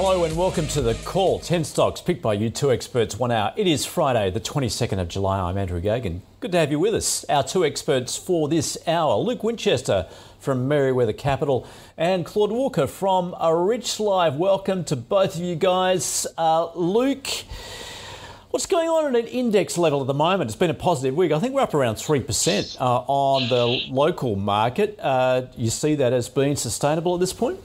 Hello and welcome to the call. 10 stocks picked by you two experts, one hour. It is Friday, the 22nd of July. I'm Andrew Gagan. Good to have you with us. Our two experts for this hour Luke Winchester from Merewether Capital and Claude Walker from A Rich Life. Welcome to both of you guys. Uh, Luke, what's going on at an index level at the moment? It's been a positive week. I think we're up around 3% uh, on the local market. Uh, you see that as being sustainable at this point?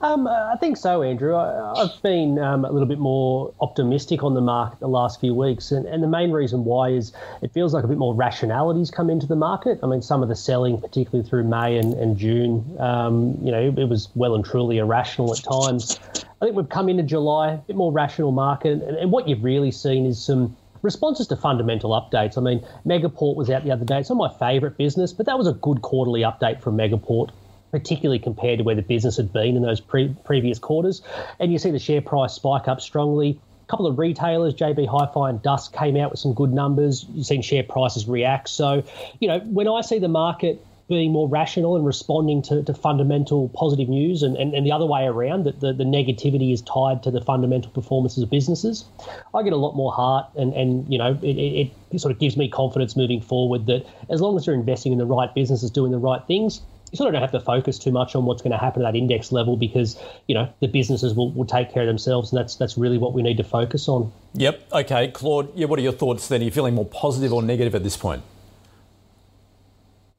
Um, I think so, Andrew. I, have been um, a little bit more optimistic on the market the last few weeks, and, and the main reason why is it feels like a bit more rationality's come into the market. I mean, some of the selling, particularly through May and, and June, um, you know, it was well and truly irrational at times. I think we've come into July, a bit more rational market, and, and what you've really seen is some responses to fundamental updates. I mean, Megaport was out the other day. It's not my favourite business, but that was a good quarterly update from Megaport particularly compared to where the business had been in those pre- previous quarters. And you see the share price spike up strongly. A couple of retailers, JB Hi-Fi and Dusk, came out with some good numbers. You've seen share prices react. So, you know, when I see the market being more rational and responding to, to fundamental positive news and, and, and the other way around, that the, the negativity is tied to the fundamental performances of businesses, I get a lot more heart and, and you know, it, it, it sort of gives me confidence moving forward that as long as you're investing in the right businesses, doing the right things, you sort of don't have to focus too much on what's going to happen at that index level because you know the businesses will, will take care of themselves and that's that's really what we need to focus on. Yep. Okay, Claude. Yeah. What are your thoughts then? Are you feeling more positive or negative at this point?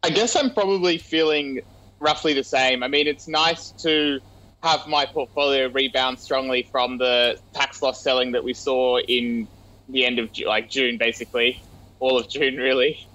I guess I'm probably feeling roughly the same. I mean, it's nice to have my portfolio rebound strongly from the tax loss selling that we saw in the end of like June, basically all of June, really.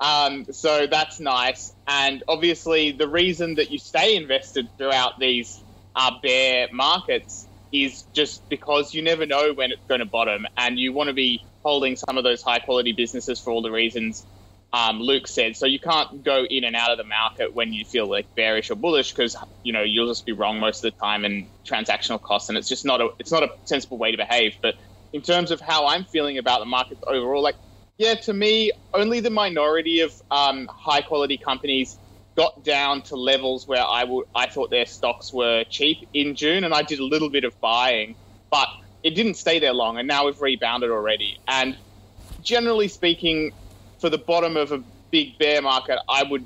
Um, so that's nice. And obviously, the reason that you stay invested throughout these uh, bear markets is just because you never know when it's going to bottom, and you want to be holding some of those high quality businesses for all the reasons um, Luke said. So you can't go in and out of the market when you feel like bearish or bullish because you know you'll just be wrong most of the time and transactional costs, and it's just not a it's not a sensible way to behave. But in terms of how I'm feeling about the markets overall, like yeah, to me, only the minority of um, high quality companies got down to levels where I thought their stocks were cheap in June, and I did a little bit of buying, but it didn't stay there long, and now we've rebounded already. And generally speaking, for the bottom of a big bear market, I would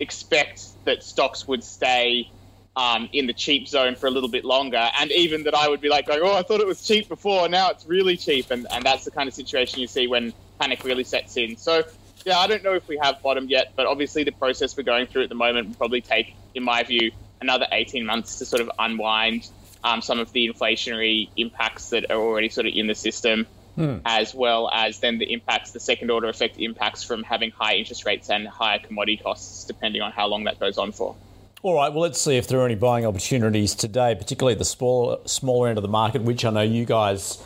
expect that stocks would stay um, in the cheap zone for a little bit longer, and even that I would be like, going, "Oh, I thought it was cheap before, now it's really cheap," and and that's the kind of situation you see when panic really sets in. So, yeah, I don't know if we have bottomed yet, but obviously the process we're going through at the moment will probably take, in my view, another 18 months to sort of unwind um, some of the inflationary impacts that are already sort of in the system, hmm. as well as then the impacts, the second order effect impacts from having high interest rates and higher commodity costs, depending on how long that goes on for. All right, well, let's see if there are any buying opportunities today, particularly the smaller, smaller end of the market, which I know you guys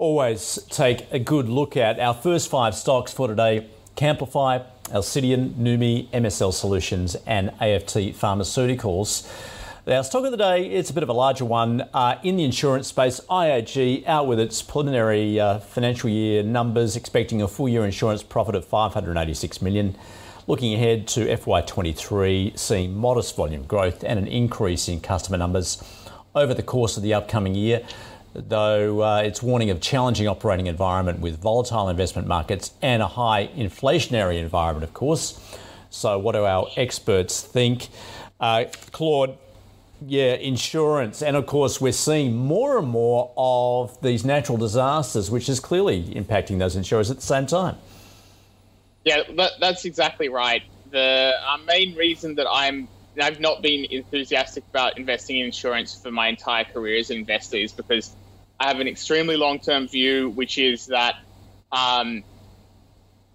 always take a good look at. Our first five stocks for today Camplify, Alcidion, Noumi, MSL Solutions, and AFT Pharmaceuticals. Our stock of the day, it's a bit of a larger one. Uh, in the insurance space, IAG out with its preliminary uh, financial year numbers, expecting a full year insurance profit of 586 million. Looking ahead to FY23, seeing modest volume growth and an increase in customer numbers over the course of the upcoming year though uh, it's warning of challenging operating environment with volatile investment markets and a high inflationary environment, of course. So, what do our experts think? Uh, Claude, yeah, insurance, and of course, we're seeing more and more of these natural disasters, which is clearly impacting those insurers at the same time. Yeah, that, that's exactly right. The uh, main reason that I'm I've not been enthusiastic about investing in insurance for my entire career as an investor is because I have an extremely long term view, which is that um,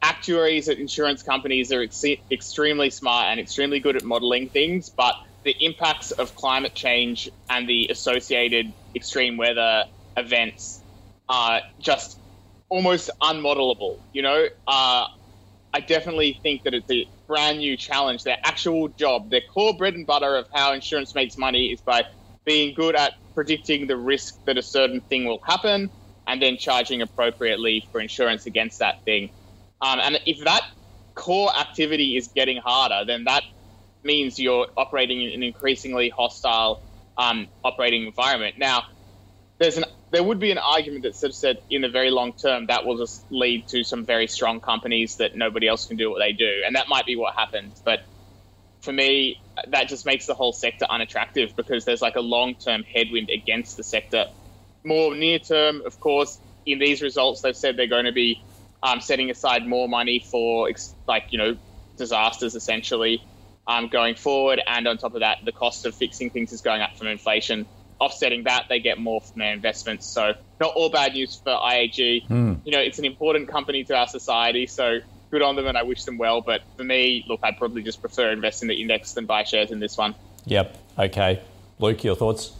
actuaries at insurance companies are ex- extremely smart and extremely good at modeling things, but the impacts of climate change and the associated extreme weather events are just almost unmodelable. You know, uh, I definitely think that it's a brand new challenge. Their actual job, their core bread and butter of how insurance makes money is by being good at predicting the risk that a certain thing will happen and then charging appropriately for insurance against that thing. Um, and if that core activity is getting harder, then that means you're operating in an increasingly hostile um, operating environment. Now, there's an there would be an argument that sort of said in the very long term that will just lead to some very strong companies that nobody else can do what they do, and that might be what happens. But for me, that just makes the whole sector unattractive because there's like a long term headwind against the sector. More near term, of course, in these results, they've said they're going to be um, setting aside more money for like you know disasters essentially um, going forward, and on top of that, the cost of fixing things is going up from inflation. Offsetting that, they get more from their investments. So not all bad news for IAG. Mm. You know, it's an important company to our society, so good on them, and I wish them well. But for me, look, I'd probably just prefer invest in the index than buy shares in this one. Yep. Okay. Luke, your thoughts?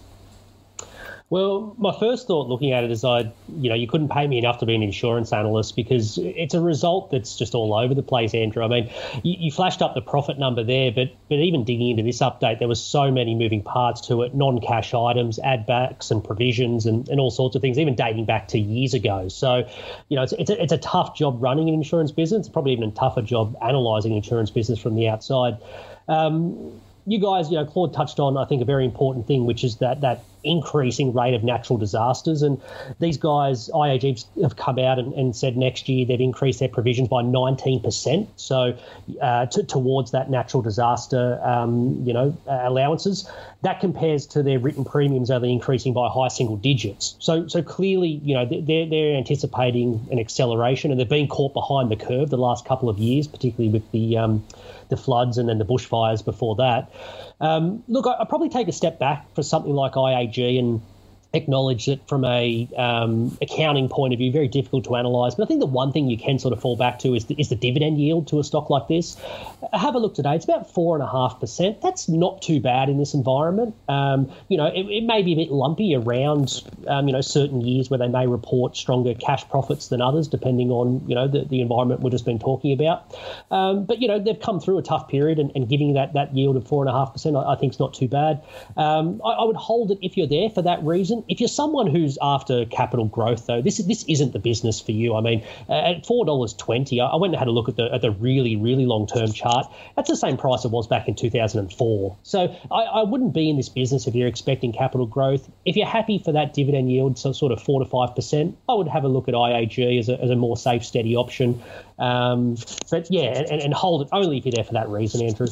Well, my first thought looking at it is I, you know, you couldn't pay me enough to be an insurance analyst because it's a result that's just all over the place, Andrew. I mean, you, you, flashed up the profit number there, but but even digging into this update, there was so many moving parts to it, non-cash items, add backs and provisions and, and all sorts of things, even dating back to years ago. So, you know, it's, it's, a, it's a tough job running an insurance business. Probably even a tougher job analysing an insurance business from the outside. Um, you guys, you know, Claude touched on, I think, a very important thing, which is that that increasing rate of natural disasters. And these guys, IAG, have come out and, and said next year they've increased their provisions by 19%. So uh, to, towards that natural disaster, um, you know, uh, allowances. That compares to their written premiums only increasing by high single digits. So so clearly, you know, they're, they're anticipating an acceleration and they've been caught behind the curve the last couple of years, particularly with the um, the floods and then the bushfires before that. Um, look, I, would probably take a step back for something like IAG and acknowledge that from a um, accounting point of view, very difficult to analyse. But I think the one thing you can sort of fall back to is the, is the dividend yield to a stock like this. Have a look today; it's about four and a half percent. That's not too bad in this environment. Um, you know, it, it, may be a bit lumpy around um, you know certain years where they may report stronger cash profits than others, depending on you know the, the environment we've just been talking about. Um, but you know, they've come through a tough period, and, and giving that that yield of four and a half percent, I, think is not too bad. Um, I, I would hold it if you're there for that reason if you're someone who's after capital growth, though, this this isn't the business for you. I mean, at four dollars twenty, I went and had a look at the at the really really long term chart. That's the same price it was back in two thousand and four. So I, I, wouldn't be in this business if you're expecting capital growth. If you're happy for that dividend yield, so sort of four to five percent, I would have a look at IAG as a, as a more safe, steady option. Um, but yeah, and, and hold it only if you're there for that reason, Andrew.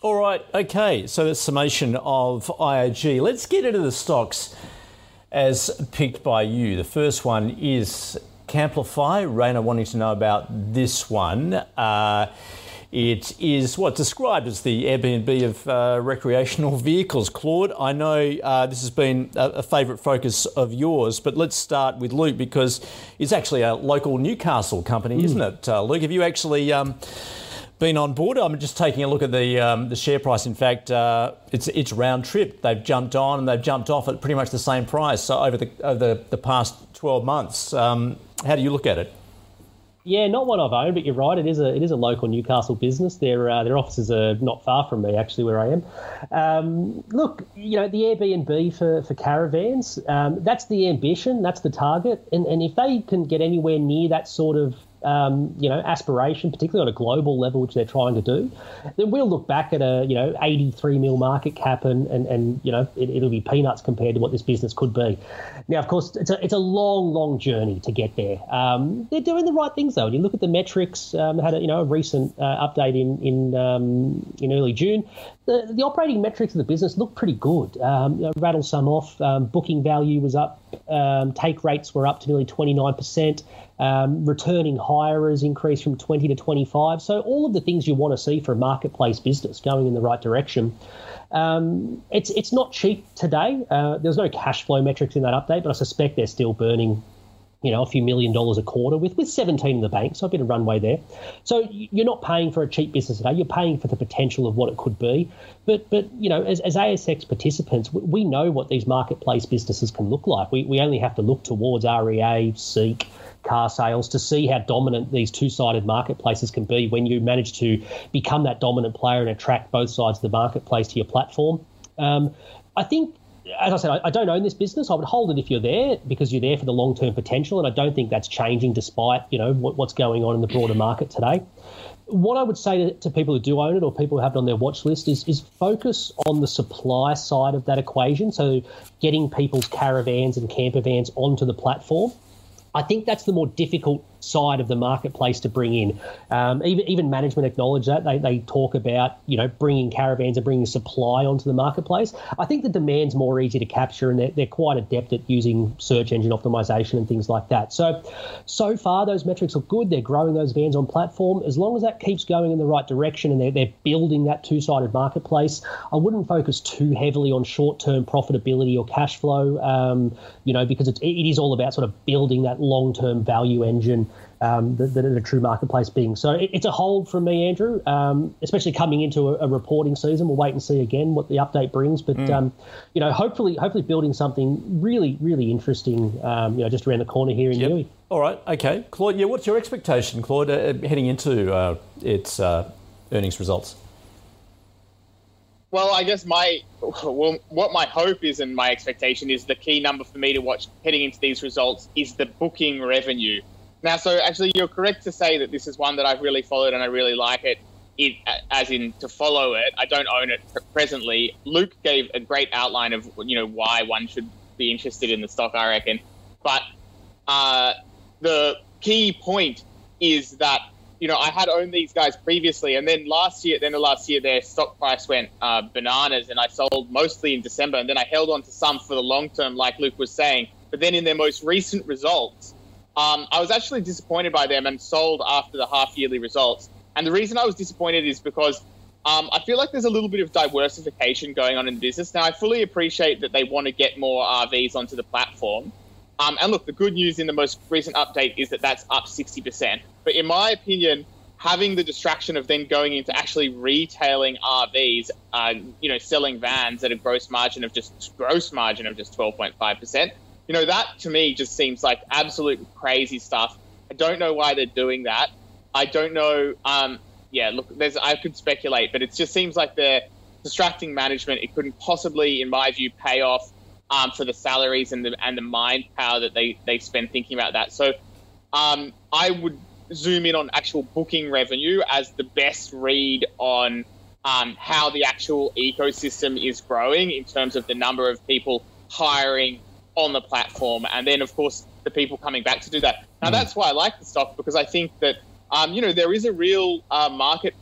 All right, okay. So that's summation of IAG. Let's get into the stocks as picked by you. The first one is Camplify. Rainer wanting to know about this one. Uh, it is what described as the Airbnb of uh, recreational vehicles. Claude, I know uh, this has been a, a favourite focus of yours, but let's start with Luke because it's actually a local Newcastle company, mm. isn't it? Uh, Luke, have you actually um, been on board. I'm just taking a look at the um, the share price. In fact, uh, it's it's round trip. They've jumped on and they've jumped off at pretty much the same price. So over the over the, the past 12 months, um, how do you look at it? Yeah, not one I've owned, but you're right. It is a it is a local Newcastle business. Their uh, their offices are not far from me, actually, where I am. Um, look, you know the Airbnb for for caravans. Um, that's the ambition. That's the target. And and if they can get anywhere near that sort of um, you know, aspiration, particularly on a global level, which they're trying to do, then we'll look back at a, you know, 83 mil market cap and, and, and you know, it, will be peanuts compared to what this business could be. Now, of course, it's a, it's a long, long journey to get there. Um, they're doing the right things, though. And you look at the metrics, um, had a, you know, a recent uh, update in, in, um, in early June. The, the operating metrics of the business look pretty good. Um, you know, rattle some off. Um, booking value was up. take rates were up to nearly 29%. Um, returning hirers increased from 20 to 25. So all of the things you want to see for a marketplace business going in the right direction. Um, it's it's not cheap today. Uh, there's no cash flow metrics in that update, but I suspect they're still burning you know, a few million dollars a quarter with, with 17 in the bank, so a bit of runway there. So you're not paying for a cheap business today, you're paying for the potential of what it could be. But, but you know, as, as ASX participants, we know what these marketplace businesses can look like. We, we only have to look towards REA, Seek, Carsales to see how dominant these two-sided marketplaces can be when you manage to become that dominant player and attract both sides of the marketplace to your platform. Um, I think as I said, I, I, don't own this business. I would hold it if you're there because you're there for the long term potential, and I don't think that's changing despite you know what, what's going on in the broader market today. What I would say to, to, people who do own it or people who have it on their watch list is, is focus on the supply side of that equation. So getting people's caravans and camper vans onto the platform. I think that's the more difficult side of the marketplace to bring in. Um, even even management acknowledge that they, they talk about you know bringing caravans and bringing supply onto the marketplace. I think the demand's more easy to capture, and they're, they're quite adept at using search engine optimization and things like that. So so far those metrics look good. They're growing those vans on platform. As long as that keeps going in the right direction and they're, they're building that two sided marketplace, I wouldn't focus too heavily on short term profitability or cash flow. Um, you know because it's, it is all about sort of building that long term value engine um, that, that a true marketplace being. So it, it's a hold from me, Andrew, um, especially coming into a, a, reporting season. We'll wait and see again what the update brings. But, mm. um, you know, hopefully hopefully building something really, really interesting, um, you know, just around the corner here in yep. All right, okay. Claude, yeah, what's your expectation, Claude, uh, heading into uh, its uh, earnings results? Well, I guess my well, what my hope is and my expectation is the key number for me to watch heading into these results is the booking revenue. Now, so actually, you're correct to say that this is one that I've really followed and I really like it. It, as in to follow it. I don't own it presently. Luke gave a great outline of you know why one should be interested in the stock. I reckon, but uh, the key point is that you know I had owned these guys previously, and then last year, then the last year, their stock price went uh, bananas, and I sold mostly in December, and then I held on to some for the long term, like Luke was saying. But then in their most recent results, um, I was actually disappointed by them and sold after the half yearly results. And the reason I was disappointed is because um, I feel like there's a little bit of diversification going on in the business. Now, I fully appreciate that they want to get more RVs onto the platform. Um, and look, the good news in the most recent update is that that's up 60%. But in my opinion, having the distraction of then going into actually retailing RVs, uh, you know, selling vans at a gross margin of just gross margin of just 12.5%, you know, that to me just seems like absolute crazy stuff. I don't know why they're doing that. I don't know. Um, yeah, look, there's I could speculate, but it just seems like they're distracting management. It couldn't possibly, in my view, pay off um, for the salaries and the and the mind power that they they spend thinking about that. So, um, I would zoom in on actual booking revenue as the best read on um, how the actual ecosystem is growing in terms of the number of people hiring on the platform, and then of course the people coming back to do that. Now mm. that's why I like the stock because I think that um, you know there is a real uh, market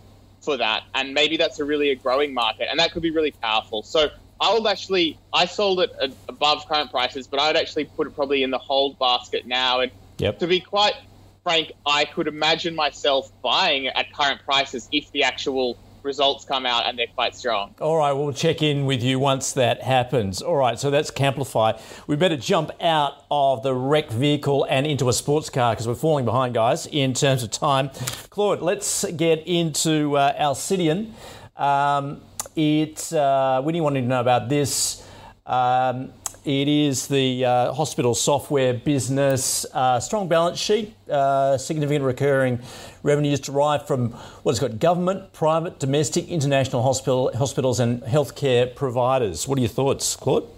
for that, and maybe that's a really a growing market, and that could be really powerful. So I would actually I sold it above current prices, but I would actually put it probably in the hold basket now. And yep. to be quite frank, I could imagine myself buying at current prices if the actual results come out and they're quite strong. All right, we'll check in with you once that happens. All right, so that's Camplify. We better jump out of the wrecked vehicle and into a sports car because we're falling behind, guys, in terms of time. Claude, let's get into uh, Alcidion. Um, it, uh, you wanted to know about this, um, it is the uh, hospital software business, uh, strong balance sheet, uh, significant recurring revenues derived from what it's got government, private, domestic, international hospital, hospitals, and healthcare providers. What are your thoughts, Claude?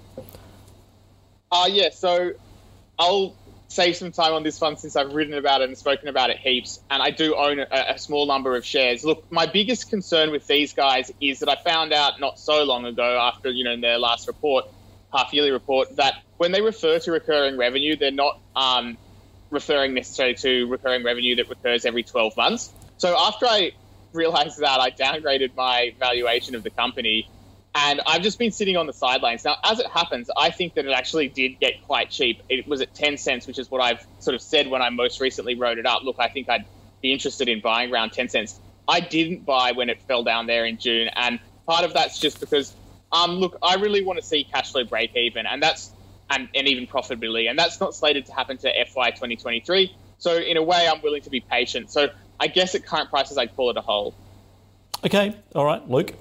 Uh, yeah, so I'll save some time on this one since I've written about it and spoken about it heaps, and I do own a, a small number of shares. Look, my biggest concern with these guys is that I found out not so long ago after you know their last report half yearly report that when they refer to recurring revenue, they're not um, referring necessarily to recurring revenue that recurs every 12 months. So after I realized that, I downgraded my valuation of the company. And I've just been sitting on the sidelines. Now, as it happens, I think that it actually did get quite cheap. It was at 10 cents, which is what I've sort of said when I most recently wrote it up. Look, I think I'd be interested in buying around 10 cents. I didn't buy when it fell down there in June. And part of that's just because um, look, I really want to see cash flow break even, and that's and, and even profitability. And that's not slated to happen to FY 2023. So in a way, I'm willing to be patient. So I guess at current prices, I'd call it a hold. Okay, all right, Luke.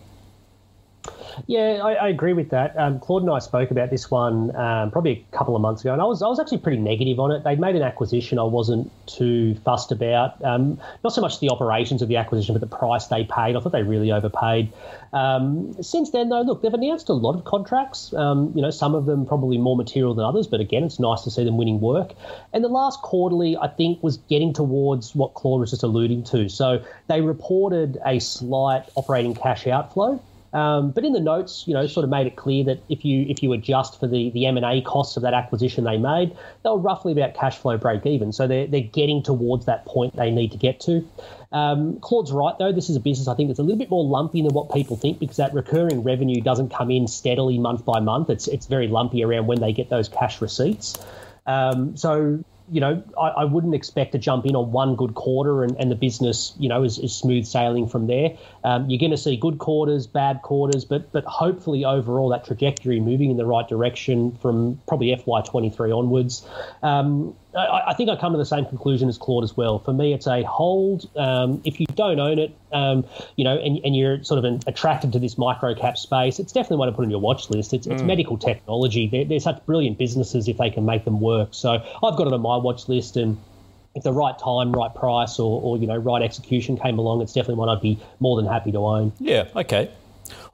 Yeah, I, I, agree with that. Um, Claude and I spoke about this one um, probably a couple of months ago, and I was I was actually pretty negative on it. They'd made an acquisition I wasn't too fussed about. Um, not so much the operations of the acquisition, but the price they paid. I thought they really overpaid. Um, since then, though, look, they've announced a lot of contracts. Um, you know, some of them probably more material than others, but again, it's nice to see them winning work. And the last quarterly, I think, was getting towards what Claude was just alluding to. So they reported a slight operating cash outflow. Um, but in the notes, you know, sort of made it clear that if you if you adjust for the the M and A costs of that acquisition they made, they were roughly about cash flow break even. So they're they're getting towards that point they need to get to. Um, Claude's right though. This is a business I think that's a little bit more lumpy than what people think because that recurring revenue doesn't come in steadily month by month. It's it's very lumpy around when they get those cash receipts. Um, so you know, I, I, wouldn't expect to jump in on one good quarter and, and the business, you know, is, is smooth sailing from there. Um, you're going to see good quarters, bad quarters, but but hopefully overall that trajectory moving in the right direction from probably FY23 onwards. Um, I, I, think I come to the same conclusion as Claude as well. For me, it's a hold. Um, if you don't own it, um, you know, and, and you're sort of an, attracted to this micro cap space, it's definitely one to put on your watch list. It's, it's mm. medical technology. They're, they're such brilliant businesses if they can make them work. So I've got it on my watch list and if the right time, right price, or, or you know, right execution came along, it's definitely one I'd be more than happy to own. Yeah. Okay.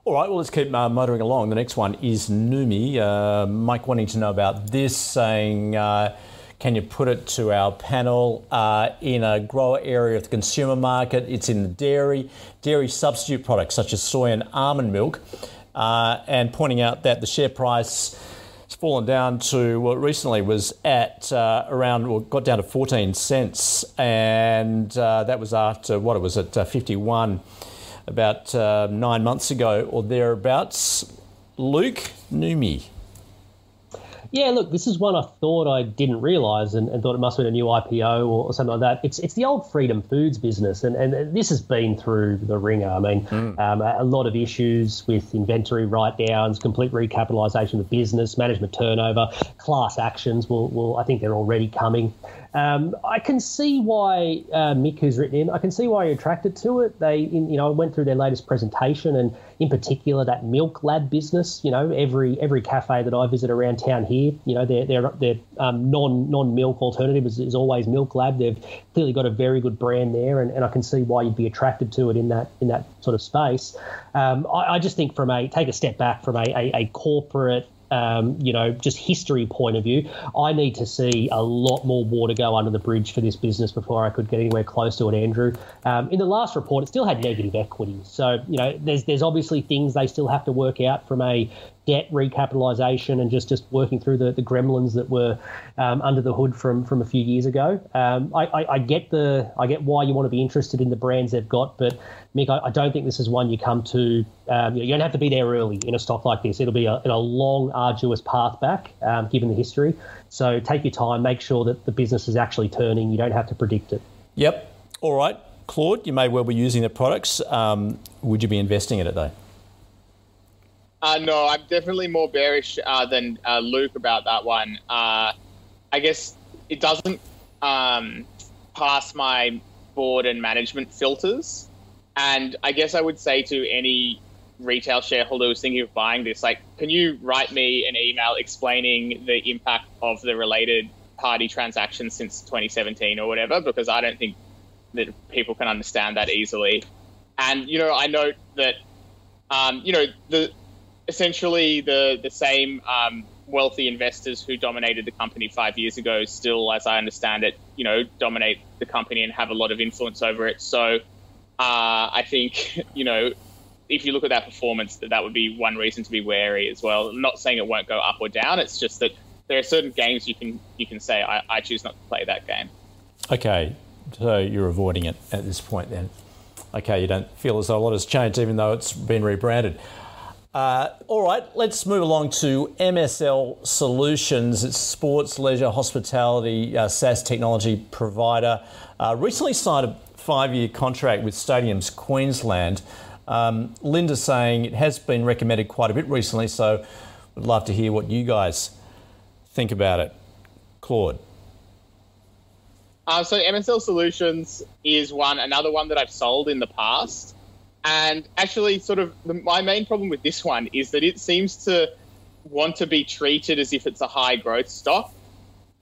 All right, well, let's keep uh, motoring along. The next one is Noumi. Uh, Mike wanting to know about this, saying, uh, can you put it to our panel uh, in a grower area of the consumer market? It's in the dairy, dairy substitute products such as soy and almond milk, uh, and pointing out that the share price fallen down to what recently was at uh, around, well, got down to 14 cents, and uh, that was after what it was at uh, 51 about uh, nine months ago or thereabouts. Luke Noumi. Yeah, look, this is one I thought I didn't realise and, and, thought it must have been a new IPO or, or, something like that. It's it's the old Freedom Foods business, and, and this has been through the ringer. I mean, mm. um, a, a, lot of issues with inventory write downs, complete recapitalisation of the business, management turnover, class actions. Will will I think they're already coming. Um, I can see why uh, Mick, who's written in, I can see why you're attracted to it. They, in, you know, I went through their latest presentation, and in particular that Milk Lab business. You know, every every cafe that I visit around town here, you know, their their their um, non non milk alternative is, is, always Milk Lab. They've clearly got a very good brand there, and, and I can see why you'd be attracted to it in that in that sort of space. Um, I, I, just think from a take a step back from a, a, a corporate um, you know, just history point of view, I need to see a lot more water go under the bridge for this business before I could get anywhere close to it, Andrew. Um, in the last report, it still had negative equity. So, you know, there's, there's obviously things they still have to work out from a debt recapitalisation and just, just working through the, the gremlins that were um, under the hood from, from a few years ago. Um, I, I, I, get the I get why you want to be interested in the brands they've got, but Mick, I, I don't think this is one you come to. Um, you, don't have to be there early in a stock like this. It'll be a, a long, arduous path back, um, given the history. So take your time, make sure that the business is actually turning. You don't have to predict it. Yep. All right. Claude, you may well be using the products. Um, would you be investing in it though? Uh, no, I'm definitely more bearish uh, than uh, Luke about that one. Uh, I guess it doesn't um, pass my board and management filters. And I guess I would say to any retail shareholder who's thinking of buying this, like, can you write me an email explaining the impact of the related party transactions since 2017 or whatever? Because I don't think that people can understand that easily. And you know, I note that um, you know the essentially the the same um, wealthy investors who dominated the company five years ago still, as I understand it, you know, dominate the company and have a lot of influence over it. So uh, I think you know if you look at that performance, that that would be one reason to be wary as well. I'm not saying it won't go up or down. It's just that there are certain games you can you can say I, I choose not to play that game. Okay, so you're avoiding it at this point then. Okay, you don't feel as though a lot has changed, even though it's been rebranded. Uh, all right, let's move along to MSL Solutions. It's sports, leisure, hospitality, uh, SaaS technology provider. Uh, recently signed a five year contract with Stadiums Queensland. Um, Linda's saying it has been recommended quite a bit recently, so would love to hear what you guys think about it, Claude? Uh, so MSL Solutions is one, another one that I've sold in the past, and actually, sort of the, my main problem with this one is that it seems to want to be treated as if it's a high growth stock.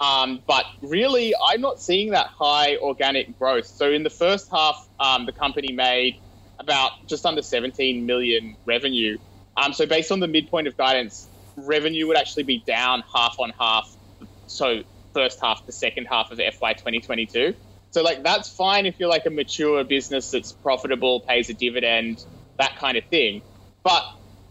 Um, but really, I'm not seeing that high organic growth. So in the first half, um, the company made about just under 17 million revenue. Um, so based on the midpoint of guidance, revenue would actually be down half on half. So first half to second half of FY 2022. So like that's fine if you're like a mature business that's profitable, pays a dividend, that kind of thing. But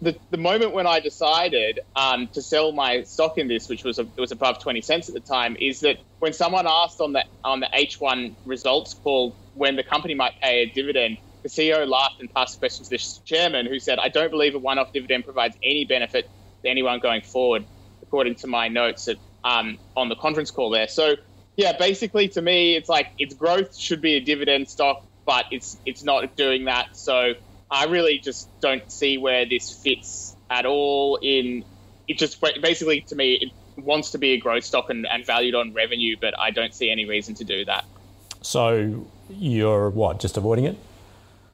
the, the moment when I decided um, to sell my stock in this, which was a, was above twenty cents at the time, is that when someone asked on the on the H1 results call when the company might pay a dividend, the CEO laughed and passed the question to the chairman, who said, "I don't believe a one-off dividend provides any benefit to anyone going forward," according to my notes at, um, on the conference call there. So yeah, basically to me, it's like its growth should be a dividend stock, but it's it's not doing that. So I really just don't see where this fits at all. In it just basically to me, it wants to be a growth stock and, and valued on revenue, but I don't see any reason to do that. So you're what? Just avoiding it?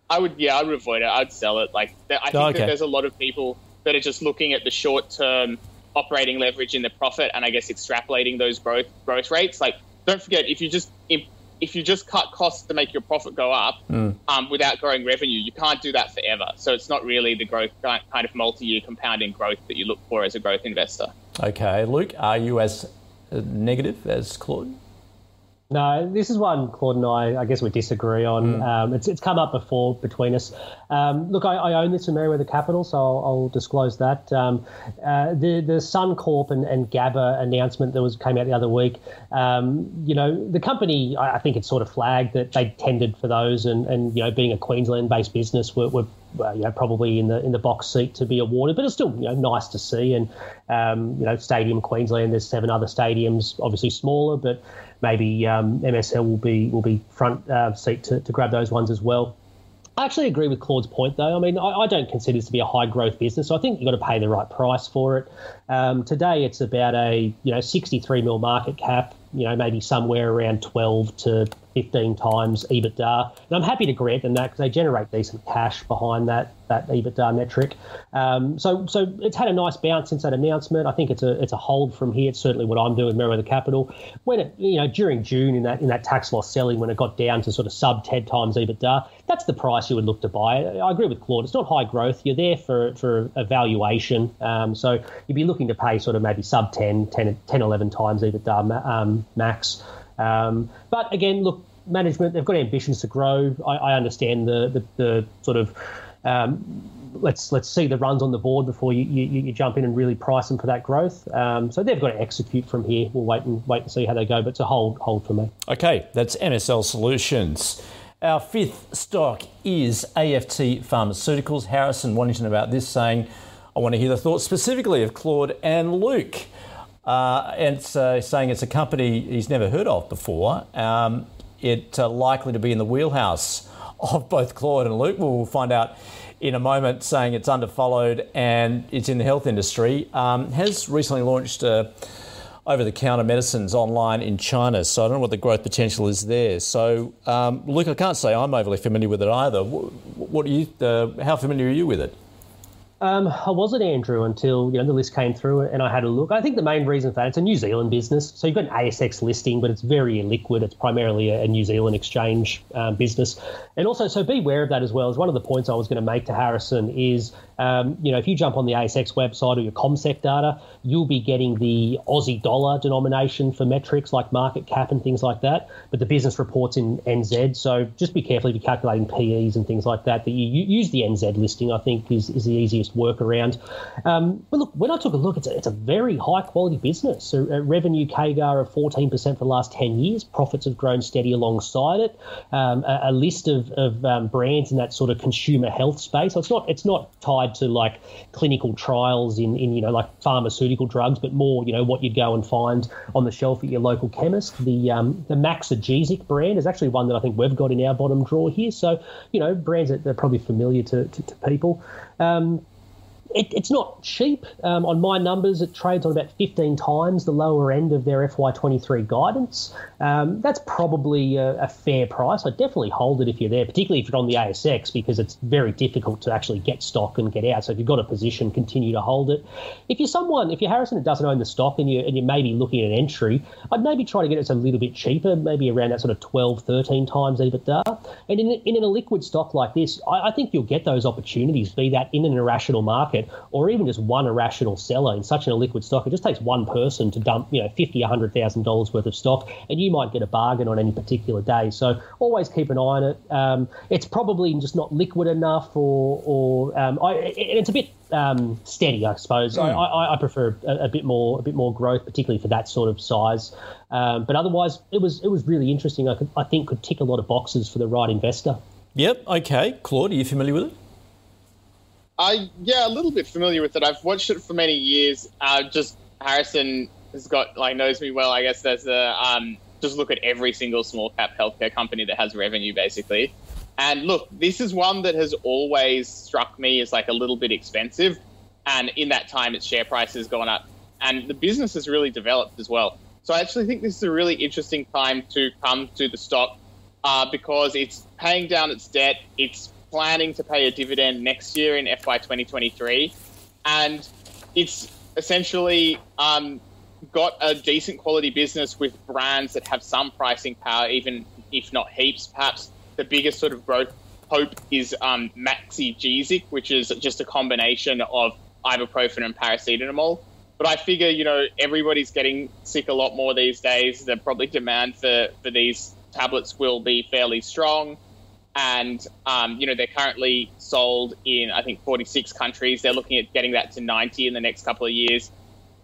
I would, yeah, I'd avoid it. I'd sell it. Like I think oh, okay. that there's a lot of people that are just looking at the short term operating leverage in the profit, and I guess extrapolating those growth growth rates. Like, don't forget if you just if you just cut costs to make your profit go up mm. um, without growing revenue, you can't do that forever. So it's not really the growth kind of multi-year compounding growth that you look for as a growth investor. Okay, Luke, are you as negative as Claude? No, this is one Claude and I, I guess we disagree on. Mm. Um, it's, it's come up before between us. Um, look, I, I, own this in Merewether Capital, so I'll, I'll disclose that. Um, uh, the the Suncorp and, and Gabba announcement that was came out the other week. Um, you know, the company, I, I, think it's sort of flagged that they tendered for those, and, and you know, being a Queensland-based business, were, were uh, you know, probably in the in the box seat to be awarded, but it's still you know nice to see. And um, you know, Stadium Queensland, there's seven other stadiums, obviously smaller, but maybe um, MSL will be will be front uh, seat to, to grab those ones as well. I actually agree with Claude's point, though. I mean, I, I, don't consider this to be a high growth business, so I think you've got to pay the right price for it. Um, today, it's about a you know 63 mil market cap, you know maybe somewhere around 12 to 15 times EBITDA. And I'm happy to grant them that because they generate decent cash behind that that EBITDA metric. Um, so so it's had a nice bounce since that announcement. I think it's a it's a hold from here. It's certainly what I'm doing with Merewether Capital. When it you know during June in that in that tax loss selling when it got down to sort of sub 10 times EBITDA, that's the price you would look to buy. I agree with Claude. It's not high growth. You're there for for a valuation. Um, so you'd be looking to pay sort of maybe sub 10, 10, 10 11 times EBITDA um, max. Um, but again, look, management they've got ambitions to grow. I, I understand the, the, the sort of um, let's let's see the runs on the board before you, you, you, jump in and really price them for that growth. Um, so they've got to execute from here. We'll wait and wait and see how they go, but it's a hold hold for me. Okay, that's MSL Solutions. Our fifth stock is AFT Pharmaceuticals. Harrison wanting to know about this, saying, "I want to hear the thoughts specifically of Claude and Luke." Uh, and uh, saying it's a company he's never heard of before. Um, uh, likely to be in the wheelhouse of both Claude and Luke. We'll find out in a moment, saying it's underfollowed and it's in the health industry. Um, has recently launched uh, over the counter medicines online in China. So I don't know what the growth potential is there. So, um, Luke, I can't say I'm overly familiar with it either. What, what you, uh, how familiar are you with it? Um, I wasn't Andrew until you know the list came through and I had a look. I think the main reason for that it's a New Zealand business, so you've got an ASX listing, but it's very illiquid. It's primarily a, New Zealand exchange um, business, and also so be aware of that as well. As one of the points I was going to make to Harrison is, um, you know, if you jump on the ASX website or your CommSec data, you'll be getting the Aussie dollar denomination for metrics like market cap and things like that. But the business reports in NZ, so just be careful if you're calculating PEs and things like that. That you use the NZ listing, I think, is, is the easiest workaround. Um, but look, when I took a look, it's a, it's a very high quality business. So a revenue CAGR of 14% for the last 10 years. Profits have grown steady alongside it. Um, a, a, list of, of um, brands in that sort of consumer health space. So it's not it's not tied to like clinical trials in, in you know like pharmaceutical drugs, but more you know what you'd go and find on the shelf at your local chemist. The um, the Maxigesic brand is actually one that I think we've got in our bottom drawer here. So you know brands that are probably familiar to, to, to people. Um, it, it's not cheap. Um, on my numbers, it trades on about 15 times the lower end of their FY23 guidance. Um, that's probably a, a, fair price. I'd definitely hold it if you're there, particularly if you're on the ASX, because it's very difficult to actually get stock and get out. So if you've got a position, continue to hold it. If you're someone, if you're Harrison that doesn't own the stock and, you, and you're maybe looking at an entry, I'd maybe try to get it a little bit cheaper, maybe around that sort of 12, 13 times EBITDA. And in, in a liquid stock like this, I, I think you'll get those opportunities, be that in an irrational market or even just one irrational seller in such an illiquid stock. It just takes one person to dump, you know, fifty, a hundred thousand dollars worth of stock, and you might get a bargain on any particular day. So always keep an eye on it. Um, it's probably just not liquid enough, or or um, I, it's a bit um, steady, I suppose. Mm. I, I, I, prefer a, a, bit more a bit more growth, particularly for that sort of size. Um, but otherwise, it was it was really interesting. I, could, I think could tick a lot of boxes for the right investor. Yep. Okay. Claude, are you familiar with it? I yeah, a little bit familiar with it. I've watched it for many years. Uh, just Harrison has got like knows me well. I guess there's a um, just look at every single small cap healthcare company that has revenue basically. And look, this is one that has always struck me as like a little bit expensive. And in that time, its share price has gone up, and the business has really developed as well. So I actually think this is a really interesting time to come to the stock uh, because it's paying down its debt. It's planning to pay a dividend next year in FY 2023, and it's essentially um, got a decent quality business with brands that have some pricing power, even if not heaps. Perhaps the biggest sort of growth hope is um, Maxigesic, which is just a combination of ibuprofen and paracetamol. But I figure, you know, everybody's getting sick a lot more these days. The probably demand for, for these tablets will be fairly strong and um, you know they're currently sold in I think 46 countries. They're looking at getting that to 90 in the next couple of years.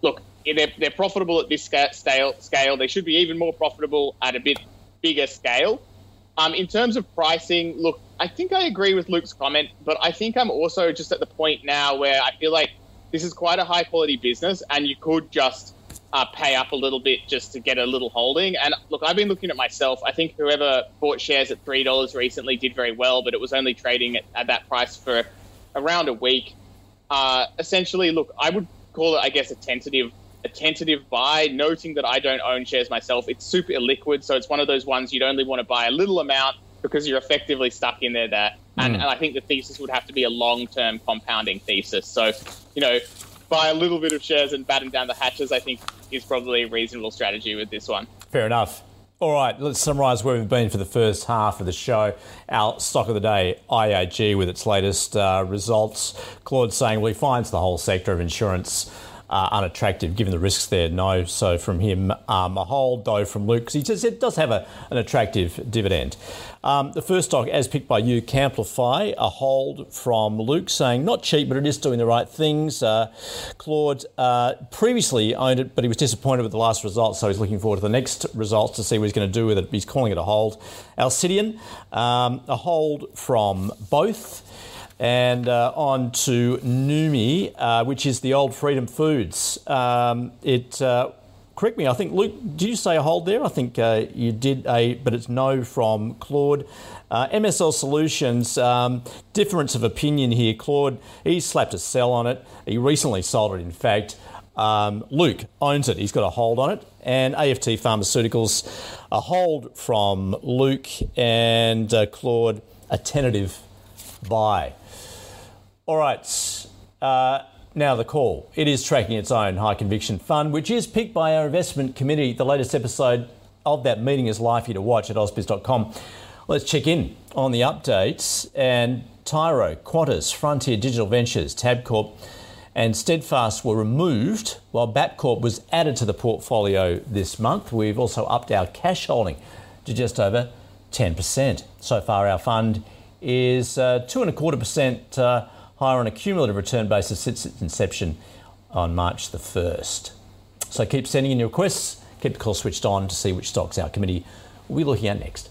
Look, they're, they're profitable at this scale. Scale they should be even more profitable at a bit bigger scale. Um, in terms of pricing, look, I think I agree with Luke's comment, but I think I'm also just at the point now where I feel like this is quite a high quality business, and you could just uh, pay up a little bit just to get a little holding. And look, I've been looking at myself. I think whoever bought shares at three dollars recently did very well, but it was only trading at, at that price for around a week. Uh, essentially, look, I would call it, I guess, a tentative a tentative buy, noting that I don't own shares myself. It's super illiquid, so it's one of those ones you'd only want to buy a little amount because you're effectively stuck in there. That, and, mm. and I think the thesis would have to be a long term compounding thesis. So, you know, buy a little bit of shares and batten down the hatches, I think is probably a reasonable strategy with this one. Fair enough. All right, let's summarise where we've been for the first half of the show. Our stock of the day, IAG, with its latest uh, results. Claude saying, well, he finds the whole sector of insurance uh, unattractive given the risks there. No, so from him, um, a hold, though, from Luke, because he says it does have a, an attractive dividend. Um, the first stock, as picked by you, Camplify, a hold from Luke saying not cheap, but it is doing the right things. Uh, Claude uh, previously owned it, but he was disappointed with the last results, so he's looking forward to the next results to see what he's going to do with it. He's calling it a hold. Alcidion, um, a hold from both. And uh, on to Noumi, uh, which is the old Freedom Foods. Um, it, uh, correct me, I think, Luke, did you say a hold there? I think uh, you did a, but it's no from Claude. Uh, MSL Solutions, um, difference of opinion here. Claude, he slapped a sell on it. He recently sold it, in fact. Um, Luke owns it, he's got a hold on it. And AFT Pharmaceuticals, a hold from Luke and uh, Claude, a tentative buy. All right. Uh, now, the call. It is tracking its own high conviction fund, which is picked by our investment committee. The latest episode of that meeting is live for you to watch at ausbiz.com. Let's check in on the updates. And Tyro, Qantas, Frontier Digital Ventures, Tabcorp, and Steadfast were removed, while Bapcor was added to the portfolio this month. We've also upped our cash holding to just over 10%. So far, our fund is uh, two and a quarter percent uh, higher on a cumulative return basis since its inception on March the 1st. So keep sending in your requests, keep the call switched on to see which stocks our committee will be looking at next.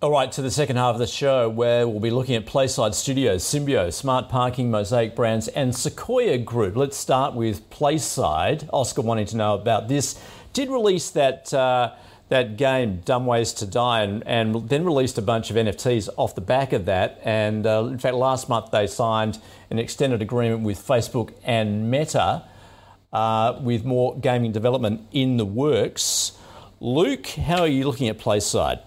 All right, to the second half of the show, where we'll be looking at Playside Studios, Symbio, Smart Parking, Mosaic Brands, and Sequoia Group. Let's start with Playside. Oscar wanting to know about this. Did release that uh, that game, Dumb Ways to Die, and, and, then released a bunch of NFTs off the back of that. And uh, in fact, last month they signed an extended agreement with Facebook and Meta uh, with more gaming development in the works. Luke, how are you looking at Playside?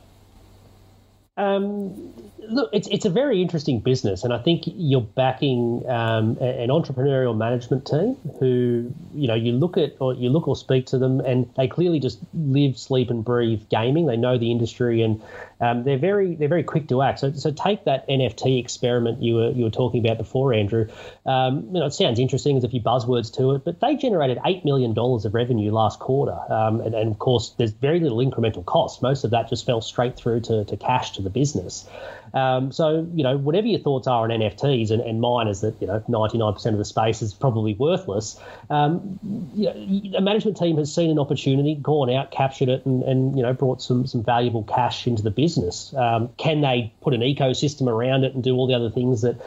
Um, look, it's it's a very interesting business, and I think you're backing um, an entrepreneurial management team who, you know, you look at or you look or speak to them, and they clearly just live, sleep, and breathe gaming. They know the industry, and um, they're very they're very quick to act. So, so take that NFT experiment you were you were talking about before, Andrew. Um, you know, it sounds interesting. There's a few buzzwords to it, but they generated eight million dollars of revenue last quarter, um, and, and, of course, there's very little incremental cost. Most of that just fell straight through to, to cash to the business. Um, so, you know, whatever your thoughts are on NFTs, and, and, mine is that, you know, 99% of the space is probably worthless, um, you know, the management team has seen an opportunity, gone out, captured it, and, and you know, brought some, some valuable cash into the business. Um, can they put an ecosystem around it and do all the other things that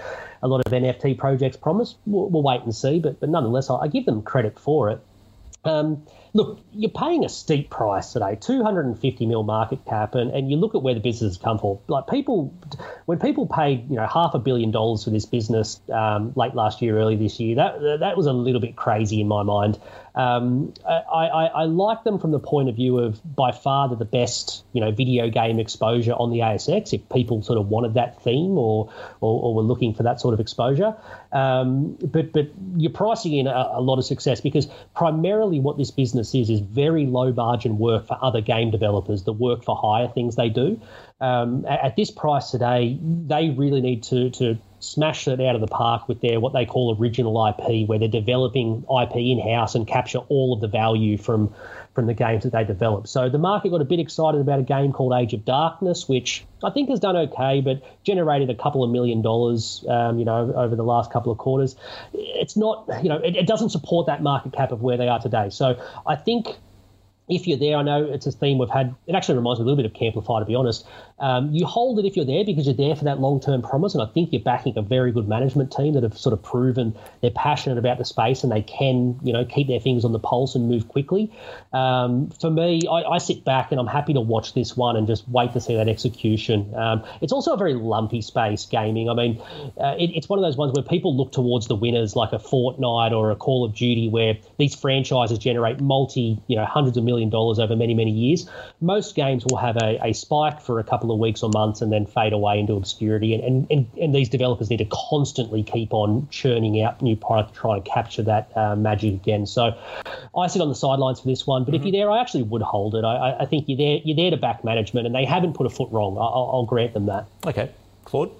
a lot of NFT projects promise? We'll, we'll wait and see, but, but nonetheless, I, I give them credit for it. Um, look, you're paying a steep price today, 250 mil market cap, and, and you look at where the business has come from. Like people, when people paid you know half a billion dollars for this business um, late last year, early this year, that that was a little bit crazy in my mind. Um, I, I, I, like them from the point of view of by far the best you know video game exposure on the ASX. If people sort of wanted that theme or or, or were looking for that sort of exposure, um, but but you're pricing in a, a lot of success because primarily what this business is is very low margin work for other game developers, the work for hire things they do. Um, at this price today, they really need to to smash it out of the park with their what they call original IP, where they're developing IP in house and capture all of the value from from the games that they develop. So the market got a bit excited about a game called Age of Darkness, which I think has done okay, but generated a couple of million dollars, um, you know, over the last couple of quarters. It's not, you know, it, it doesn't support that market cap of where they are today. So I think if you're there, I know it's a theme we've had. It actually reminds me a little bit of Camplify, to be honest. Um, you hold it if you're there because you're there for that long term promise. And I think you're backing a very good management team that have sort of proven they're passionate about the space and they can, you know, keep their fingers on the pulse and move quickly. Um, for me, I, I, sit back and I'm happy to watch this one and just wait to see that execution. Um, it's also a very lumpy space, gaming. I mean, uh, it, it's one of those ones where people look towards the winners like a Fortnite or a Call of Duty where these franchises generate multi, you know, hundreds of million dollars over many, many years. Most games will have a, a spike for a couple couple of weeks or months and then fade away into obscurity. And, and, and, and these developers need to constantly keep on churning out new product to try and capture that uh, magic again. So I sit on the sidelines for this one. But mm-hmm. if you're there, I actually would hold it. I, I think you're there, you're there to back management, and they haven't put a foot wrong. I'll, I'll grant them that. Okay. Claude?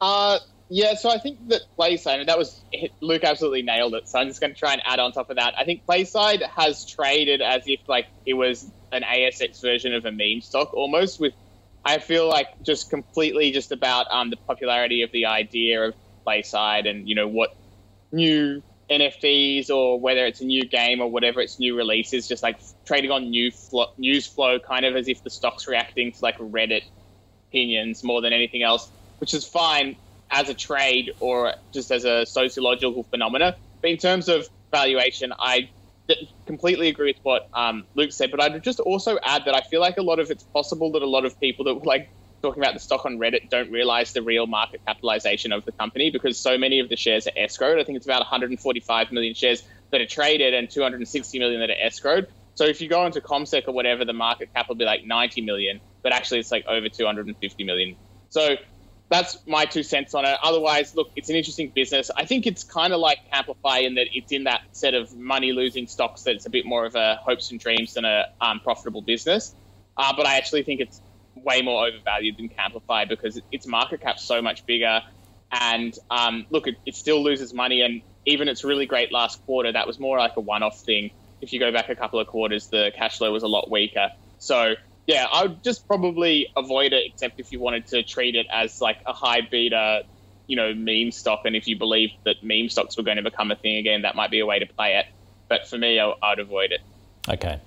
Uh, yeah, so I think that Playside, and that was Luke absolutely nailed it. So I'm just going to try and add on top of that. I think Playside has traded as if like it was an ASX version of a meme stock almost with I feel like just completely just about um, the popularity of the idea of Playside and you know what new NFTs or whether it's a new game or whatever its new release is just like trading on new flo- news flow kind of as if the stock's reacting to like Reddit opinions more than anything else which is fine as a trade or just as a sociological phenomena but in terms of valuation I completely agree with what um, Luke said, but I'd just also add that I feel like a lot of it's possible that a lot of people that like talking about the stock on Reddit don't realize the real market capitalization of the company because so many of the shares are escrowed. I think it's about 145 million shares that are traded and 260 million that are escrowed. So if you go into CommSec or whatever, the market cap will be like 90 million, but actually it's like over 250 million. So that's my two cents on it. Otherwise, look, it's an interesting business. I think it's kind of like Camplify in that it's in that set of money losing stocks that it's a bit more of a hopes and dreams than a um, profitable business. uh, but I actually think it's way more overvalued than Camplify because its market cap's so much bigger. And um, look, it, it still loses money, and even its really great last quarter, that was more like a one-off thing. If you go back a couple of quarters, the cash flow was a lot weaker. So yeah, I would just probably avoid it, except if you wanted to treat it as like a high beta, you know, meme stock. And if you believe that meme stocks were going to become a thing again, that might be a way to play it. But for me, I, I'd avoid it. Okay.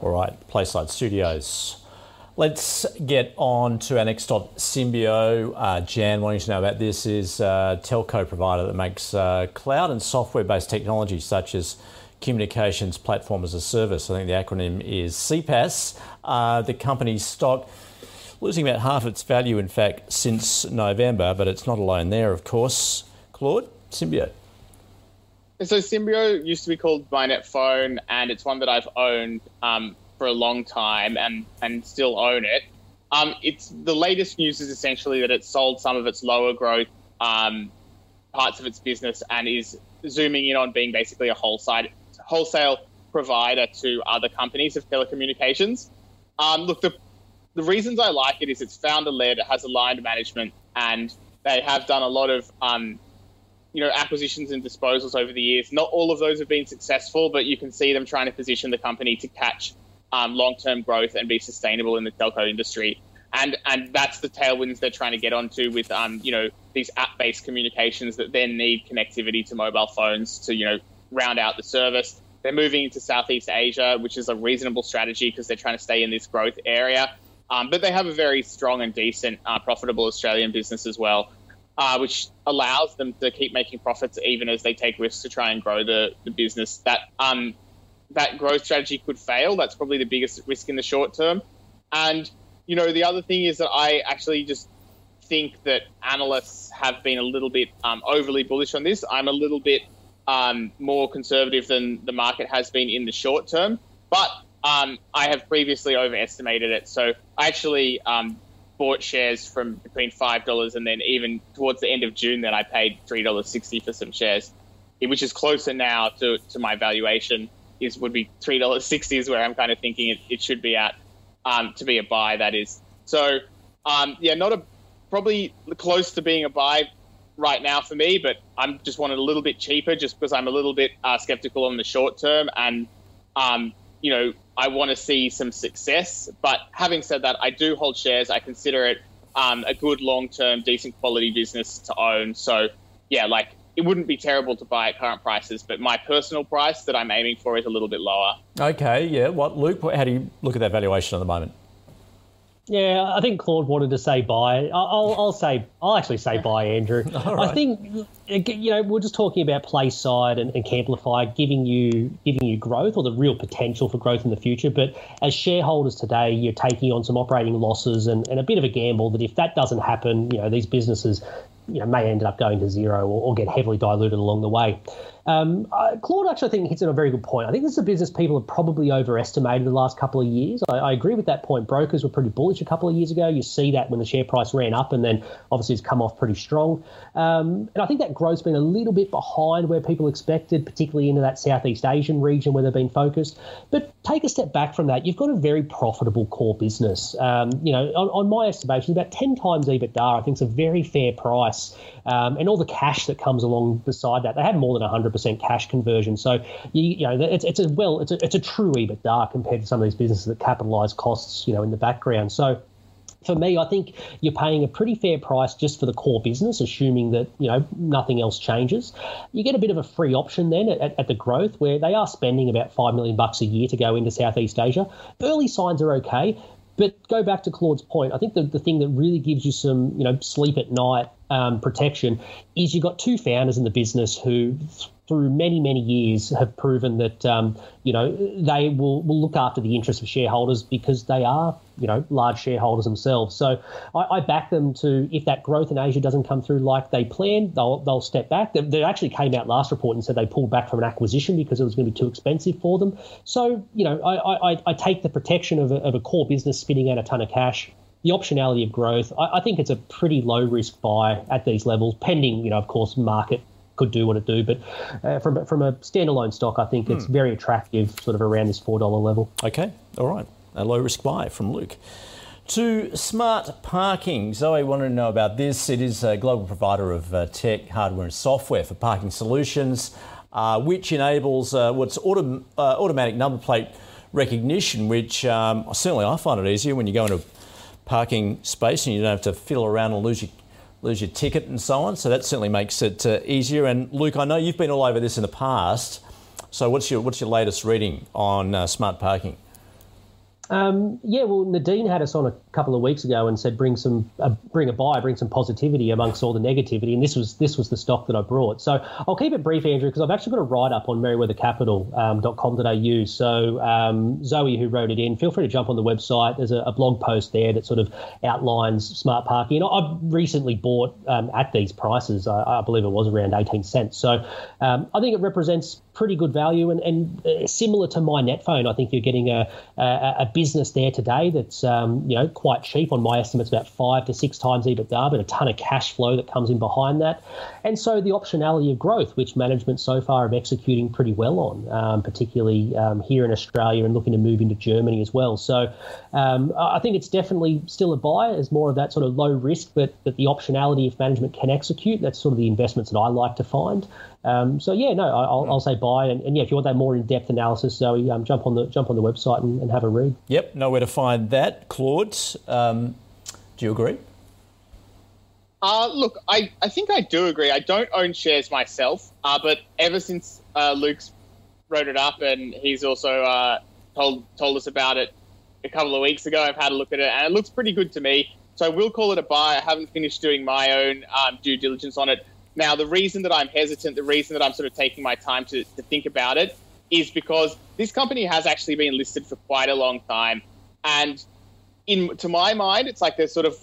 All right, Playside Studios. Let's get on to our next stop, Symbio. Uh, Jan, wanting to know about this is a telco provider that makes uh, cloud and software-based technology such as communications platform as a service. I think the acronym is CPaaS. Uh, the company's stock losing about half its value, in fact, since November, but it's not alone there, of course. Claude, Symbio. So Symbio used to be called MyNetFone, and it's one that I've owned um, for a long time and and still own it. Um, it's the latest news is essentially that it sold some of its lower growth um, parts of its business and is zooming in on being basically a wholesale wholesale provider to other companies of telecommunications. Um, look, the the reasons I like it is it's founder led, it has aligned management, and they have done a lot of um, you know acquisitions and disposals over the years. Not all of those have been successful, but you can see them trying to position the company to catch um, long-term growth and be sustainable in the telco industry. And and that's the tailwinds they're trying to get onto with um, you know these app-based communications that then need connectivity to mobile phones to you know round out the service. They're moving into Southeast Asia, which is a reasonable strategy because they're trying to stay in this growth area. Um, but they have a very strong and decent, uh, profitable Australian business as well, uh, which allows them to keep making profits even as they take risks to try and grow the, the business. That um, that growth strategy could fail. That's probably the biggest risk in the short term. And, you know, the other thing is that I actually just think that analysts have been a little bit um, overly bullish on this. I'm a little bit um, more conservative than the market has been in the short term, but um, I have previously overestimated it. So I actually um, bought shares from between $5 and then even towards the end of June, then I paid $3.60 for some shares, which is closer now to, to my valuation is would be three dollars sixty is where I'm kind of thinking it, it should be at um, to be a buy. That is so. Um, yeah, not a probably close to being a buy right now for me, but I'm just wanted a little bit cheaper just because I'm a little bit uh, skeptical on the short term and um, you know I want to see some success. But having said that, I do hold shares. I consider it um, a good long term, decent quality business to own. So yeah, like it wouldn't be terrible to buy at current prices, but my personal price that I'm aiming for is a little bit lower. Okay, yeah. What, Luke? How do you look at that valuation at the moment? Yeah, I think Claude wanted to say bye. I'll, I'll say I'll actually say bye, Andrew. I think you know we're just talking about PlaySide and, and Camplify giving you giving you growth or the real potential for growth in the future. But as shareholders today, you're taking on some operating losses and, and a bit of a gamble that if that doesn't happen, you know these businesses you know may end up going to zero or, or get heavily diluted along the way. Um, uh, Claude actually I think hits on a very good point. I think this is a business people have probably overestimated the last couple of years. I, I, agree with that point. Brokers were pretty bullish a couple of years ago. You see that when the share price ran up and then obviously it's come off pretty strong. Um, and I think that growth's been a little bit behind where people expected, particularly into that Southeast Asian region where they've been focused. But take a step back from that. You've got a very profitable core business. Um, you know, on, on, my estimation, about 10 times EBITDA, I think is a very fair price. Um, and all the cash that comes along beside that, they have more than 100% cash conversion. So you, you know it's it's a well it's a, it's a true EBITDA compared to some of these businesses that capitalize costs you know in the background. So for me, I think you're paying a pretty fair price just for the core business, assuming that you know nothing else changes. You get a bit of a free option then at, at, the growth, where they are spending about five million bucks a year to go into Southeast Asia. Early signs are okay, but go back to Claude's point. I think the, the thing that really gives you some you know sleep at night um, protection is you've got two founders in the business who through many, many years have proven that, um, you know, they will, will look after the interests of shareholders because they are, you know, large shareholders themselves. So I, I, back them to, if that growth in Asia doesn't come through like they planned, they'll, they'll step back. They, they actually came out last report and said they pulled back from an acquisition because it was going to be too expensive for them. So, you know, I, I, I take the protection of a, of a core business spinning out a ton of cash the optionality of growth, I, I, think it's a pretty low risk buy at these levels, pending, you know, of course, market could do what it do. But uh, from from a standalone stock, I think it's hmm. very attractive, sort of around this four dollar level. Okay, all right. a low risk buy from Luke. To smart parking, Zoe wanted to know about this. It is a global provider of uh, tech, hardware, and software for parking solutions, uh, which enables uh, what's autom- uh, automatic number plate recognition, which um, certainly I find it easier when you go into a parking space and you don't have to fiddle around and lose your lose your ticket and so on. So that certainly makes it uh, easier. And Luke, I know you've been all over this in the past. So what's your what's your latest reading on uh, smart parking? Um, yeah, well, Nadine had us on a couple of weeks ago and said bring some, uh, bring a buy, bring some positivity amongst all the negativity, and this was this was the stock that I brought. So I'll keep it brief, Andrew, because I've actually got a write up on merewethercapital.com.au. Um, so um, Zoe, who wrote it in, feel free to jump on the website. There's a, a blog post there that sort of outlines smart parking. And I've recently bought um, at these prices. I, I, believe it was around 18 cents. So um, I think it represents pretty good value and, and uh, similar to MyNetFone. I think you're getting a, a, a business there today that's um, you know quite cheap on my estimates, about five to six times EBITDA, but a ton of cash flow that comes in behind that, and so the optionality of growth, which management so far have executing pretty well on, um, particularly um, here in Australia and looking to move into Germany as well. So um, I think it's definitely still a buy as more of that sort of low risk, but but the optionality if management can execute. That's sort of the investments that I like to find. Um, so yeah, no, I'll, I'll say buy, and, and, yeah, if you want that more in-depth analysis, Zoe, um, jump on the jump on the website and, and, have a read. Yep, nowhere to find that. Claude, um, do you agree? Uh, look, I, I think I do agree. I don't own shares myself, uh, but ever since uh, Luke's wrote it up and he's also uh, told told us about it a couple of weeks ago, I've had a look at it and it looks pretty good to me. So I will call it a buy. I haven't finished doing my own um, due diligence on it. Now, the reason that I'm hesitant, the reason that I'm sort of taking my time to, to think about it is because this company has actually been listed for quite a long time. And in to my mind, it's like there's sort of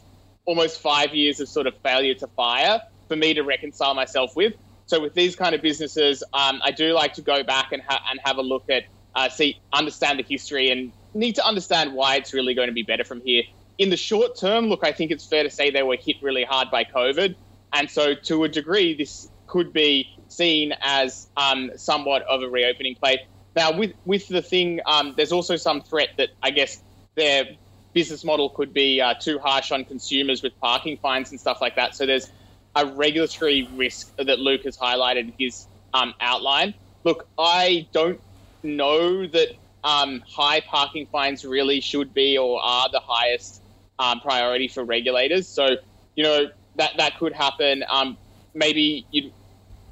almost five years of sort of failure to fire for me to reconcile myself with. So with these kind of businesses, um, I do like to go back and, ha- and have a look at, uh, see, understand the history and need to understand why it's really going to be better from here. In the short term, look, I think it's fair to say they were hit really hard by COVID. And so, to a degree, this could be seen as um, somewhat of a reopening play. Now, with with the thing, um, there's also some threat that I guess their business model could be uh, too harsh on consumers with parking fines and stuff like that. So there's a regulatory risk that Luke has highlighted in his um, outline. Look, I don't know that um, high parking fines really should be or are the highest um, priority for regulators. So, you know, that that could happen. Um, maybe you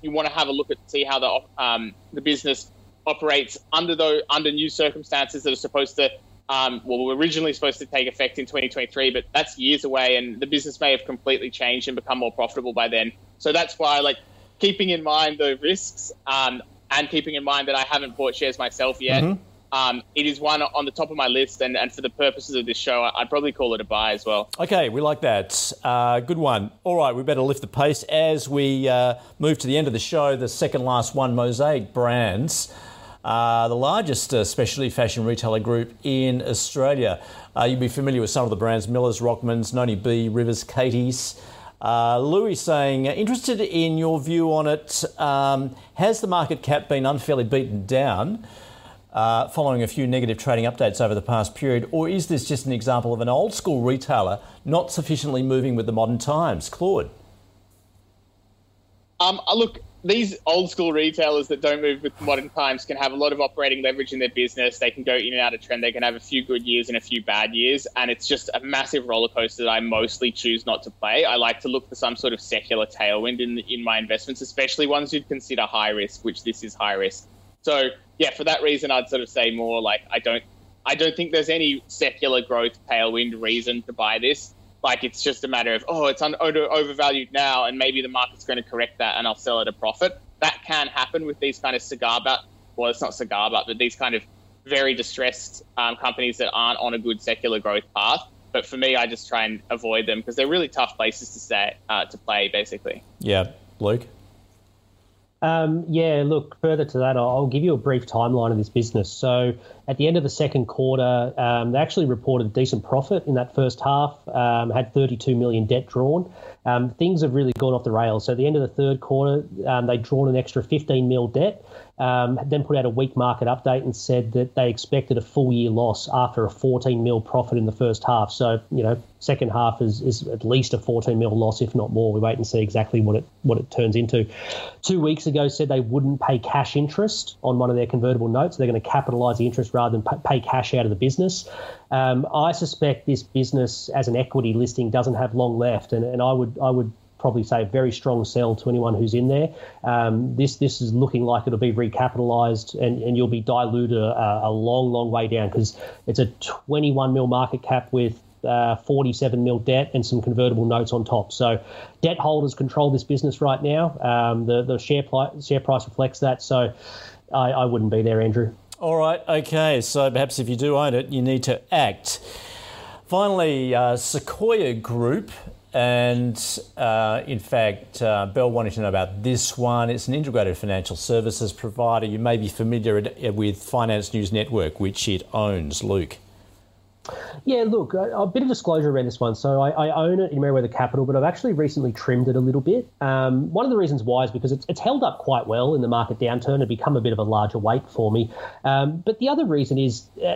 you want to have a look at see how the um, the business operates under the under new circumstances that are supposed to um, well were originally supposed to take effect in 2023, but that's years away, and the business may have completely changed and become more profitable by then. So that's why, like, keeping in mind the risks um, and keeping in mind that I haven't bought shares myself yet. Mm-hmm. Um, it is one on the top of my list, and, and for the purposes of this show, I'd probably call it a buy as well. Okay, we like that. Uh, good one. All right, we better lift the pace as we uh, move to the end of the show. The second last one, Mosaic Brands, uh, the largest uh, specialty fashion retailer group in Australia. Uh, you'll be familiar with some of the brands: Miller's, Rockman's, Noni B, Rivers, Katie's. Uh, Louis saying, interested in your view on it. Um, has the market cap been unfairly beaten down? Uh, following a few negative trading updates over the past period, or is this just an example of an old school retailer not sufficiently moving with the modern times? Claude? Um, uh, look, these old school retailers that don't move with modern times can have a lot of operating leverage in their business. They can go in and out of trend. They can have a few good years and a few bad years. And it's just a massive roller coaster that I mostly choose not to play. I like to look for some sort of secular tailwind in, in my investments, especially ones you'd consider high risk, which this is high risk. So yeah, for that reason, I'd sort of say more like I don't, I don't think there's any secular growth tailwind reason to buy this. Like it's just a matter of oh, it's un- overvalued now, and maybe the market's going to correct that, and I'll sell at a profit. That can happen with these kind of cigar butt. Well, it's not cigar butt, but these kind of very distressed um, companies that aren't on a good secular growth path. But for me, I just try and avoid them because they're really tough places to stay uh, to play, basically. Yeah, Luke. Um, yeah, look, further to that, I'll give you a brief timeline of this business. So, at the end of the second quarter, um, they actually reported a decent profit in that first half. um, had 32 million debt drawn. Um, things have really gone off the rails. So at the end of the third quarter, um, they'd drawn an extra 15 mil debt. Um, then put out a weak market update and said that they expected a full year loss after a 14 mil profit in the first half. So you know, second half is, is at least a 14 mil loss, if not more. We wait and see exactly what it what it turns into. Two weeks ago, said they wouldn't pay cash interest on one of their convertible notes. They're going to capitalise the interest rather than pay cash out of the business. Um, I suspect this business, as an equity listing, doesn't have long left, and, and I would I would probably say a very strong sell to anyone who's in there. Um, this this is looking like it'll be recapitalised and, and you'll be diluted a, a long, long way down because it's a 21 mil market cap with uh, 47 mil debt and some convertible notes on top. So debt holders control this business right now. Um, the the share, pli- share price reflects that. So I, I wouldn't be there, Andrew. All right, okay. So perhaps if you do own it, you need to act. Finally, uh, Sequoia Group and uh, in fact, uh, Bell wanted to know about this one. It's an integrated financial services provider. You may be familiar with Finance News Network, which it owns. Luke. Yeah, look, a, a, bit of disclosure around this one. So I, I, own it in Merewether Capital, but I've actually recently trimmed it a little bit. Um, one of the reasons why is because it's, it's, held up quite well in the market downturn and become a bit of a larger weight for me. Um, but the other reason is, uh,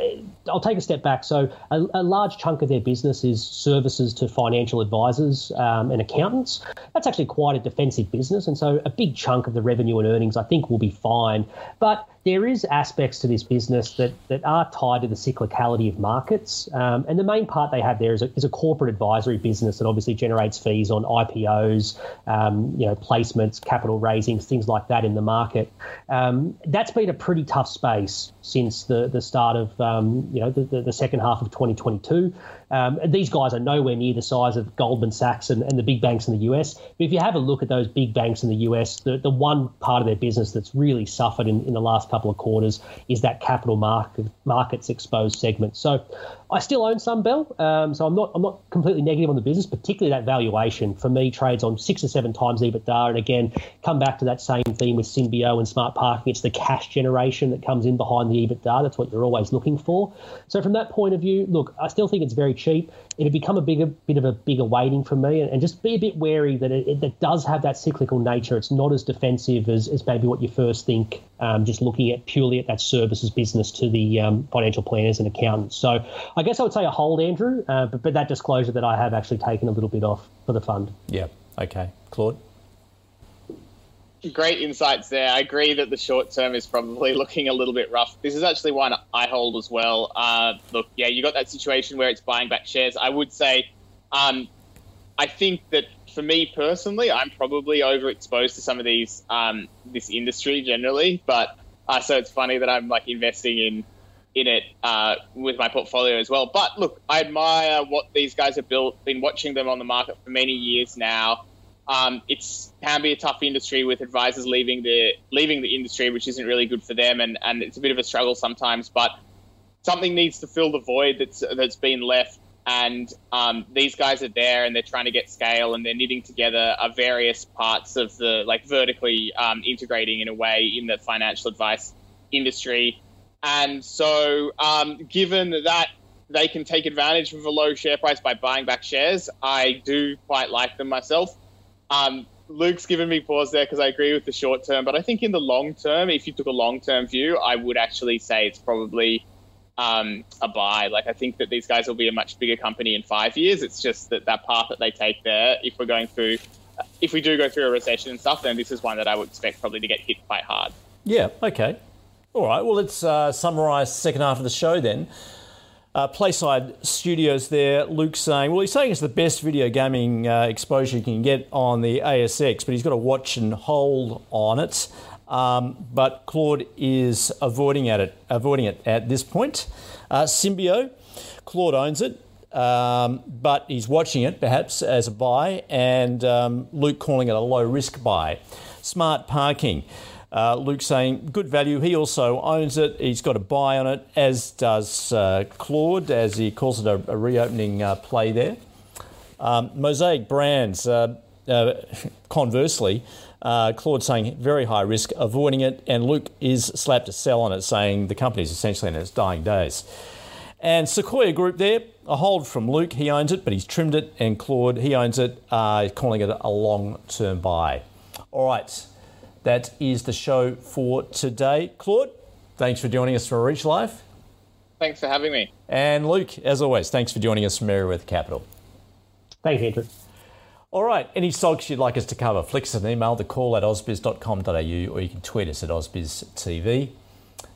I'll take a step back. So a, a, large chunk of their business is services to financial advisors um, and accountants. That's actually quite a defensive business, and so a big chunk of the revenue and earnings I think will be fine. But there is aspects to this business that, that are tied to the cyclicality of markets. Um, and the main part they have there is a, is a corporate advisory business that obviously generates fees on IPOs, um, you know, placements, capital raisings, things like that in the market. Um, that's been a pretty tough space since the, the start of, um, you know, the, the, the second half of 2022. Um, these guys are nowhere near the size of Goldman Sachs and, and, the big banks in the US. But if you have a look at those big banks in the US, the, the one part of their business that's really suffered in, in the last couple of quarters is that capital market, markets exposed segment. So I still own some Bell, um, so I'm not I'm not completely negative on the business, particularly that valuation. For me, trades on six or seven times EBITDA, and again, come back to that same theme with Symbio and Smart Parking. It's the cash generation that comes in behind the EBITDA. That's what you're always looking for. So from that point of view, look, I still think it's very cheap. It'll become a bigger bit of a bigger weighting for me, and, and just be a bit wary that it, it, it, does have that cyclical nature. It's not as defensive as, as maybe what you first think. Um, just looking at purely at that services business to the um, financial planners and accountants. So I guess I would say a hold, Andrew, uh, but, but that disclosure that I have actually taken a little bit off for the fund. Yeah. Okay. Claude? Great insights there. I agree that the short term is probably looking a little bit rough. This is actually one I hold as well. Uh, look, yeah, you got that situation where it's buying back shares. I would say, um, I think that for me personally, I'm probably overexposed to some of these um, this industry generally, but uh, so it's funny that I'm like investing in in it uh, with my portfolio as well. But look, I admire what these guys have built. Been watching them on the market for many years now. Um, it can be a tough industry with advisors leaving the leaving the industry, which isn't really good for them, and, and it's a bit of a struggle sometimes. But something needs to fill the void that's that's been left, and um, these guys are there, and they're trying to get scale, and they're knitting together uh, various parts of the like vertically um, integrating in a way in the financial advice industry. And so, um, given that they can take advantage of a low share price by buying back shares, I do quite like them myself. Um, Luke's given me pause there because I agree with the short term, but I think in the long term, if you took a long term view, I would actually say it's probably um, a buy. Like I think that these guys will be a much bigger company in five years. It's just that that path that they take there, if we're going through, if we do go through a recession and stuff, then this is one that I would expect probably to get hit quite hard. Yeah. Okay. All right, well, let's uh, summarise second half of the show then. Uh, Playside Studios there, Luke saying, well, he's saying it's the best video gaming uh, exposure you can get on the ASX, but he's got to watch and hold on it. Um, but Claude is avoiding at it, avoiding it at this point. Uh, Symbio, Claude owns it, um, but he's watching it perhaps as a buy, and um, Luke calling it a low risk buy. Smart parking. Uh, Luke saying good value. He also owns it. He's got a buy on it, as does uh, Claude, as he calls it a, a reopening uh, play there. Um, Mosaic Brands, uh, uh, conversely, uh, Claude saying very high risk, avoiding it, and Luke is slapped a sell on it, saying the company is essentially in its dying days. And Sequoia Group there, a hold from Luke. He owns it, but he's trimmed it. And Claude, he owns it, calling it a long term buy. All right, that is the show for today. Claude, thanks for joining us for Rich Life. Thanks for having me. And Luke, as always, thanks for joining us from Merewether Capital. Thanks, Andrew. All right, any stocks you'd like us to cover, flick us an email, the call at ausbiz.com.au, or you can tweet us at ausbiztv.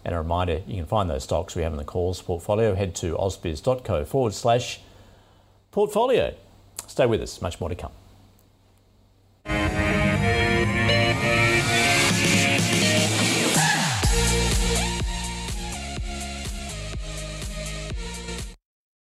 And a reminder, you can find those stocks we have in the calls portfolio. Head to ausbiz.co forward slash portfolio. Stay with us, much more to come.